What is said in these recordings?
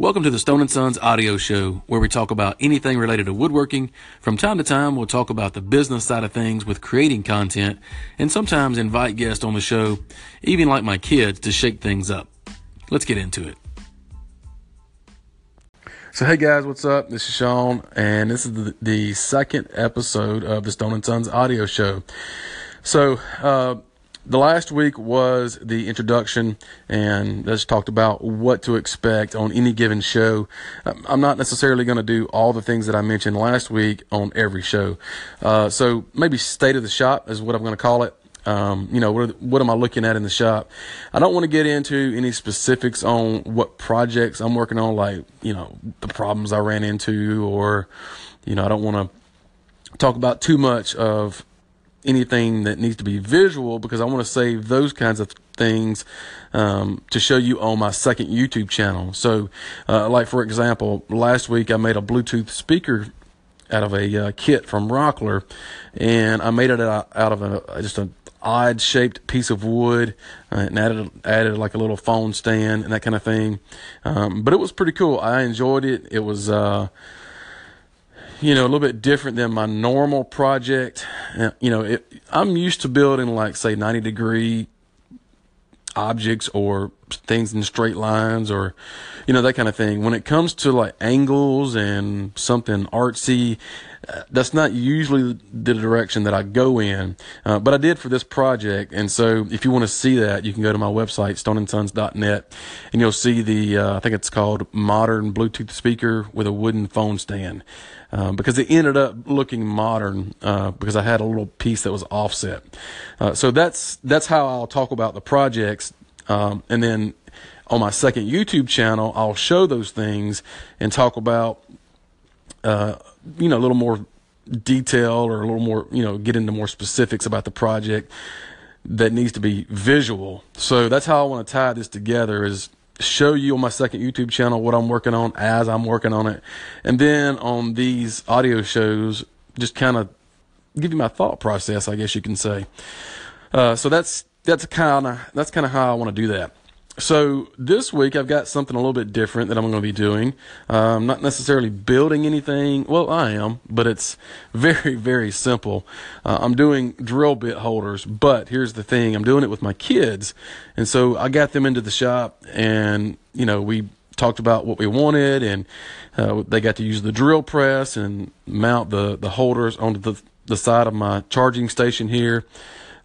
Welcome to the Stone and Sons audio show, where we talk about anything related to woodworking. From time to time, we'll talk about the business side of things with creating content, and sometimes invite guests on the show, even like my kids, to shake things up. Let's get into it. So, hey guys, what's up? This is Sean, and this is the, the second episode of the Stone and Sons audio show. So, uh, the last week was the introduction and just talked about what to expect on any given show. I'm not necessarily going to do all the things that I mentioned last week on every show. Uh, so maybe state of the shop is what I'm going to call it. Um, you know, what, what am I looking at in the shop? I don't want to get into any specifics on what projects I'm working on, like, you know, the problems I ran into, or, you know, I don't want to talk about too much of anything that needs to be visual because I want to save those kinds of things um, to show you on my second YouTube channel. So, uh, like for example, last week I made a Bluetooth speaker out of a uh, kit from Rockler, and I made it out, of a just an odd shaped piece of wood uh, and added added like a little phone stand and that kind of thing. Um, but it was pretty cool. I enjoyed it. It was uh, you know, a little bit different than my normal project. Uh, you know, it, I'm used to building like say 90 degree objects or things in straight lines or you know that kind of thing. When it comes to like angles and something artsy uh, that's not usually the direction that I go in. Uh, but I did for this project and so if you want to see that you can go to my website stoneandsons.net and you'll see the uh, I think it's called modern bluetooth speaker with a wooden phone stand. Um, because it ended up looking modern uh, because I had a little piece that was offset. Uh, so that's that's how I'll talk about the projects, um, and then on my second YouTube channel, I'll show those things and talk about uh, you know a little more detail or a little more you know get into more specifics about the project that needs to be visual. So that's how I want to tie this together is show you on my second YouTube channel what I'm working on as I'm working on it. And then on these audio shows, just kind of give you my thought process, I guess you can say. Uh, so that's, that's kind of, that's kind of how I want to do that. So this week I've got something a little bit different that I'm going to be doing. I'm not necessarily building anything. Well, I am, but it's very, very simple. Uh, I'm doing drill bit holders, but here's the thing. I'm doing it with my kids. And so I got them into the shop and, you know, we talked about what we wanted and uh, they got to use the drill press and mount the, the holders onto the, the side of my charging station here.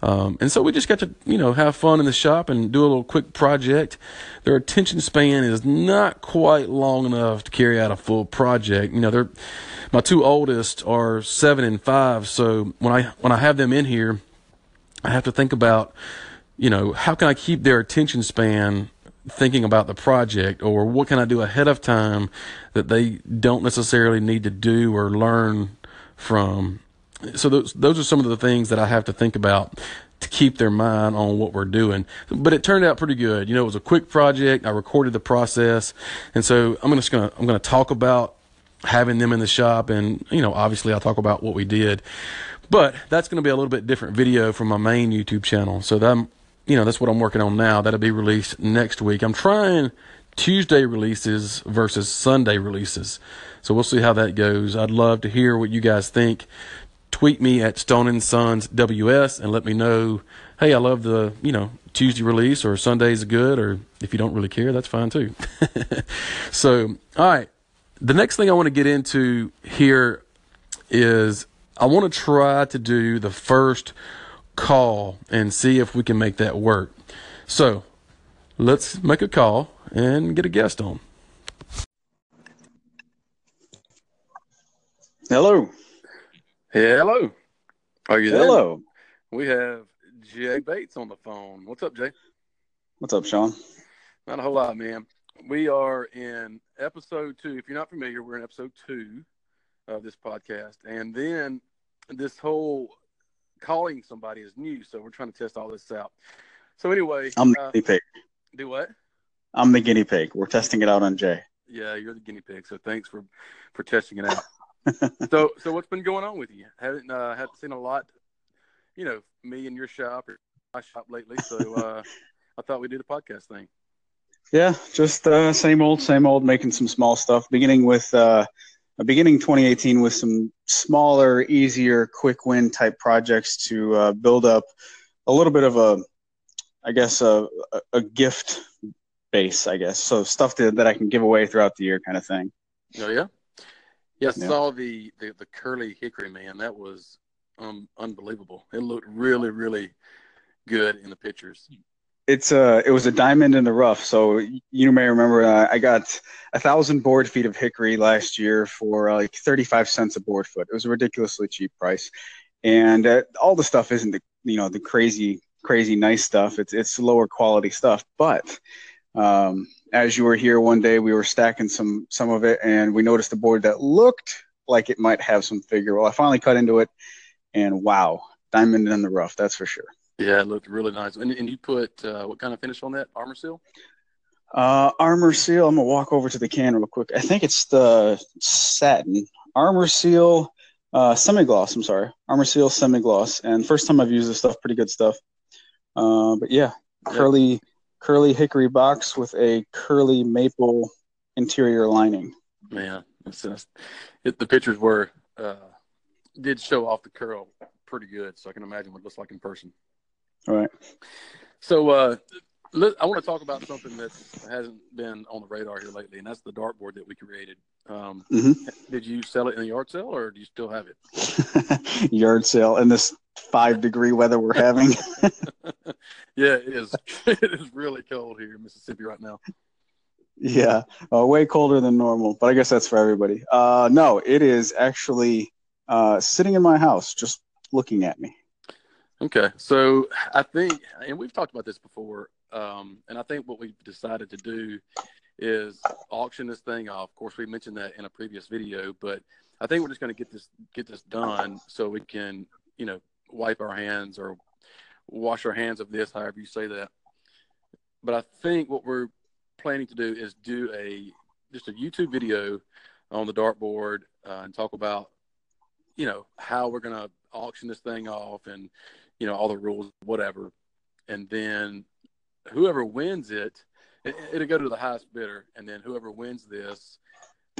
Um, and so we just got to, you know, have fun in the shop and do a little quick project. Their attention span is not quite long enough to carry out a full project. You know, they're, my two oldest are seven and five. So when I, when I have them in here, I have to think about, you know, how can I keep their attention span thinking about the project or what can I do ahead of time that they don't necessarily need to do or learn from so those those are some of the things that I have to think about to keep their mind on what we're doing. But it turned out pretty good. You know, it was a quick project. I recorded the process, and so I'm just gonna I'm gonna talk about having them in the shop, and you know, obviously I'll talk about what we did. But that's to be a little bit different video from my main YouTube channel. So that you know that's what I'm working on now. That'll be released next week. I'm trying Tuesday releases versus Sunday releases. So we'll see how that goes. I'd love to hear what you guys think tweet me at Stone and Sons WS and let me know, hey, I love the, you know, Tuesday release or Sunday's good, or if you don't really care, that's fine too. so, all right. The next thing I want to get into here is I want to try to do the first call and see if we can make that work. So, let's make a call and get a guest on. Hello. Hello. Are you there? Hello. We have Jay Bates on the phone. What's up, Jay? What's up, Sean? Not a whole lot, man. We are in episode two. If you're not familiar, we're in episode two of this podcast. And then this whole calling somebody is new, so we're trying to test all this out. So anyway, I'm the uh, guinea pig. Do what? I'm the guinea pig. We're testing it out on Jay. Yeah, you're the guinea pig. So thanks for for testing it out. so so what's been going on with you? Haven't uh, haven't seen a lot, you know, me in your shop or my shop lately. So uh, I thought we'd do the podcast thing. Yeah, just uh, same old, same old, making some small stuff. Beginning with uh, beginning 2018 with some smaller, easier, quick win type projects to uh, build up a little bit of a, I guess, a, a gift base. I guess so stuff that, that I can give away throughout the year, kind of thing. Oh yeah, yeah. I saw the, the the curly hickory man. That was um, unbelievable. It looked really, really good in the pictures it's a it was a diamond in the rough. So you may remember uh, I got a thousand board feet of hickory last year for uh, like thirty five cents a board foot. It was a ridiculously cheap price, and uh, all the stuff isn't the you know the crazy crazy nice stuff. It's it's lower quality stuff, but um, as you were here one day, we were stacking some some of it, and we noticed a board that looked like it might have some figure. Well, I finally cut into it, and wow, diamond in the rough, that's for sure. Yeah, it looked really nice. And, and you put uh, what kind of finish on that? Arm-R-Seal? Uh, Arm-R-Seal. I'm gonna walk over to the can real quick. I think it's the satin Arm-R-Seal, uh, semi gloss. I'm sorry, Arm-R-Seal semi gloss. And first time I've used this stuff, pretty good stuff. Uh, but yeah, curly curly hickory box with a curly maple interior lining. Man, it's, it's, it, the pictures were uh, did show off the curl pretty good, so I can imagine what it looks like in person. All right. So uh, I want to talk about something that hasn't been on the radar here lately, and that's the dartboard that we created. Um, mm-hmm. Did you sell it in a yard sale, or do you still have it? yard sale in this five degree weather we're having. yeah, it is. It is really cold here in Mississippi right now. Yeah, uh, way colder than normal, but I guess that's for everybody. Uh, no, it is actually uh, sitting in my house, just looking at me. Okay, so I think, and we've talked about this before, um, and I think what we've decided to do is auction this thing off. Of course, we mentioned that in a previous video, but I think we're just going to get this get this done so we can, you know, wipe our hands or wash our hands of this, however you say that. But I think what we're planning to do is do a just a YouTube video on the dartboard uh, and talk about, you know, how we're going to auction this thing off and you know all the rules, whatever, and then whoever wins it, it will go to the highest bidder, and then whoever wins this,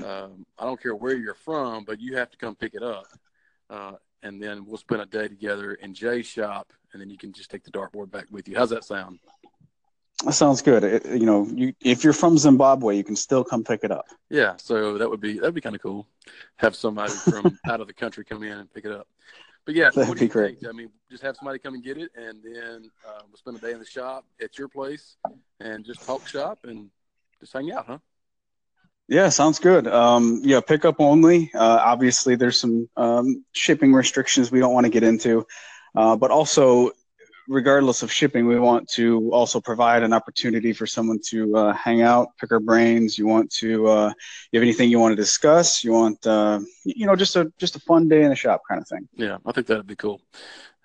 um, I don't care where you're from, but you have to come pick it up, uh, and then we'll spend a day together in Jay's shop, and then you can just take the dartboard back with you. How's that sound? That sounds good. It, you know, you if you're from Zimbabwe, you can still come pick it up. Yeah, so that would be that'd be kind of cool. Have somebody from out of the country come in and pick it up. But yeah, that'd be great. Think? I mean, just have somebody come and get it, and then uh, we'll spend a day in the shop at your place and just talk shop and just hang out, huh? Yeah, sounds good. Um, yeah, pickup only. Uh, obviously, there's some um, shipping restrictions we don't want to get into, uh, but also regardless of shipping, we want to also provide an opportunity for someone to uh, hang out, pick our brains. You want to, uh, you have anything you want to discuss? You want, uh, you know, just a just a fun day in the shop kind of thing. Yeah, I think that'd be cool.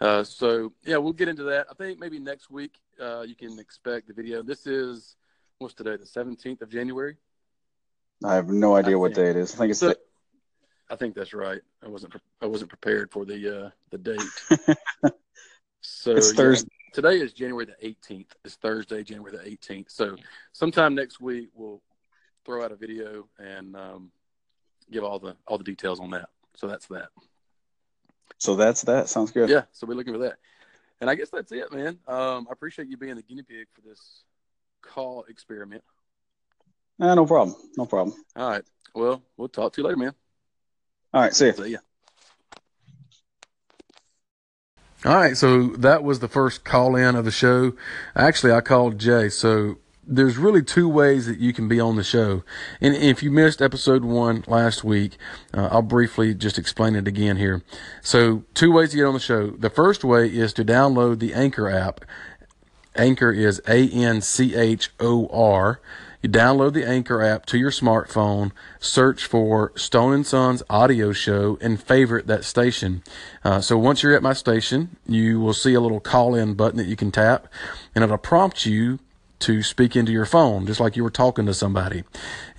Uh, so yeah, we'll get into that. I think maybe next week uh, you can expect the video. This is what's today, the seventeenth of January. I have no idea what day it is. I think it's. So, the... I think that's right. I wasn't. I wasn't prepared for the uh, the date. So it's Thursday. Yeah, today is January the 18th. It's Thursday, January the 18th. So sometime next week we'll throw out a video and um, give all the all the details on that. So that's that. So that's that. Sounds good. Yeah. So we're looking for that. And I guess that's it, man. Um, I appreciate you being the guinea pig for this call experiment. Uh, no problem. No problem. All right. Well, we'll talk to you later, man. All right. See you. See ya. All right, so that was the first call in of the show. Actually, I called Jay. So there's really two ways that you can be on the show. And if you missed episode one last week, uh, I'll briefly just explain it again here. So two ways to get on the show. The first way is to download the Anchor app. Anchor is A N C H O R. You download the Anchor app to your smartphone, search for Stone and Sons audio show, and favorite that station. Uh, so once you're at my station, you will see a little call in button that you can tap, and it'll prompt you to speak into your phone, just like you were talking to somebody.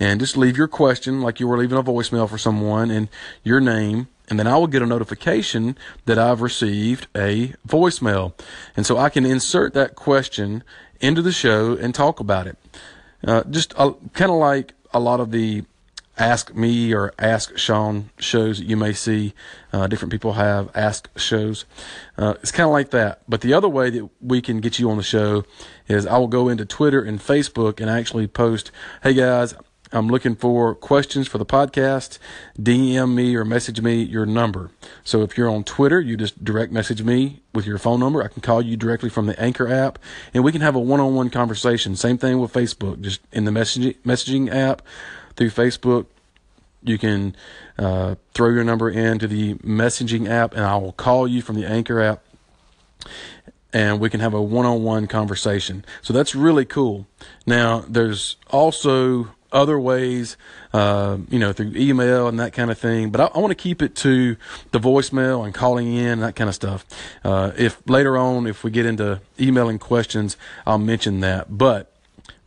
And just leave your question like you were leaving a voicemail for someone and your name. And then I will get a notification that I've received a voicemail. And so I can insert that question into the show and talk about it. Uh, just kind of like a lot of the ask me or ask Sean shows that you may see. Uh, different people have ask shows. Uh, it's kind of like that. But the other way that we can get you on the show is I will go into Twitter and Facebook and actually post, hey guys, I'm looking for questions for the podcast. DM me or message me your number. So if you're on Twitter, you just direct message me with your phone number. I can call you directly from the Anchor app and we can have a one on one conversation. Same thing with Facebook, just in the messaging, messaging app through Facebook. You can uh, throw your number into the messaging app, and I will call you from the Anchor app, and we can have a one-on-one conversation. So that's really cool. Now, there's also other ways, uh, you know, through email and that kind of thing. But I, I want to keep it to the voicemail and calling in that kind of stuff. Uh, if later on, if we get into emailing questions, I'll mention that. But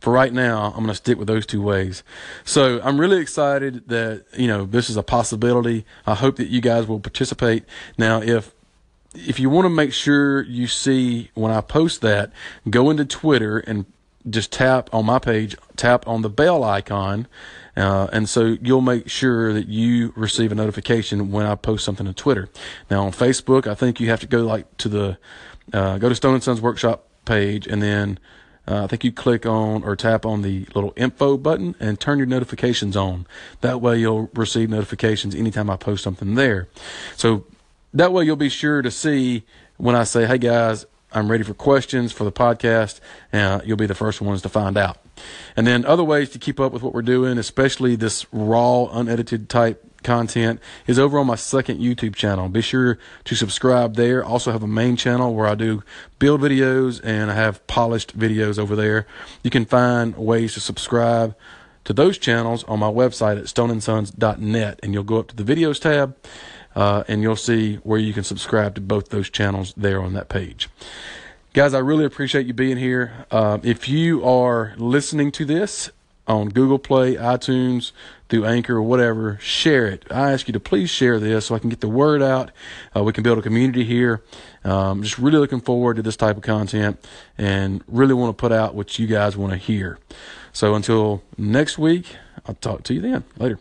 for right now, I'm going to stick with those two ways. So I'm really excited that, you know, this is a possibility. I hope that you guys will participate. Now, if if you want to make sure you see when I post that, go into Twitter and just tap on my page, tap on the bell icon, uh, and so you'll make sure that you receive a notification when I post something to Twitter. Now on Facebook, I think you have to go like to the uh, go to Stone and Sons Workshop page, and then uh, I think you click on or tap on the little info button and turn your notifications on. That way you'll receive notifications anytime I post something there. So that way you'll be sure to see when I say, hey guys, I'm ready for questions for the podcast. Uh, you'll be the first ones to find out. And then other ways to keep up with what we're doing, especially this raw, unedited type content is over on my second YouTube channel. Be sure to subscribe there. Also have a main channel where I do build videos and I have polished videos over there. You can find ways to subscribe to those channels on my website at stoneandsons.net and you'll go up to the videos tab uh, and you'll see where you can subscribe to both those channels there on that page. Guys, I really appreciate you being here. Uh, if you are listening to this on Google Play, iTunes, through Anchor or whatever, share it. I ask you to please share this so I can get the word out. Uh, we can build a community here. Um, just really looking forward to this type of content and really want to put out what you guys want to hear. So until next week, I'll talk to you then. Later.